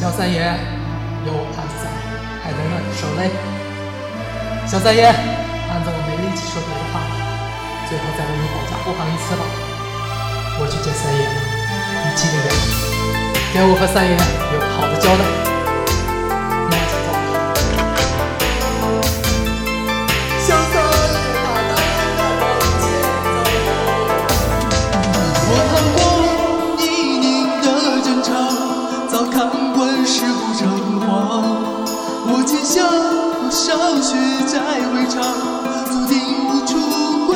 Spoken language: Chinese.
小三爷有儿子在，还能让你受累。小三爷，案子我没力气说别的话了，最后再为你保驾护航一次吧。我去见三爷了，你记得点，给我和三爷有个好的交代。我今宵少血债未偿，注定无处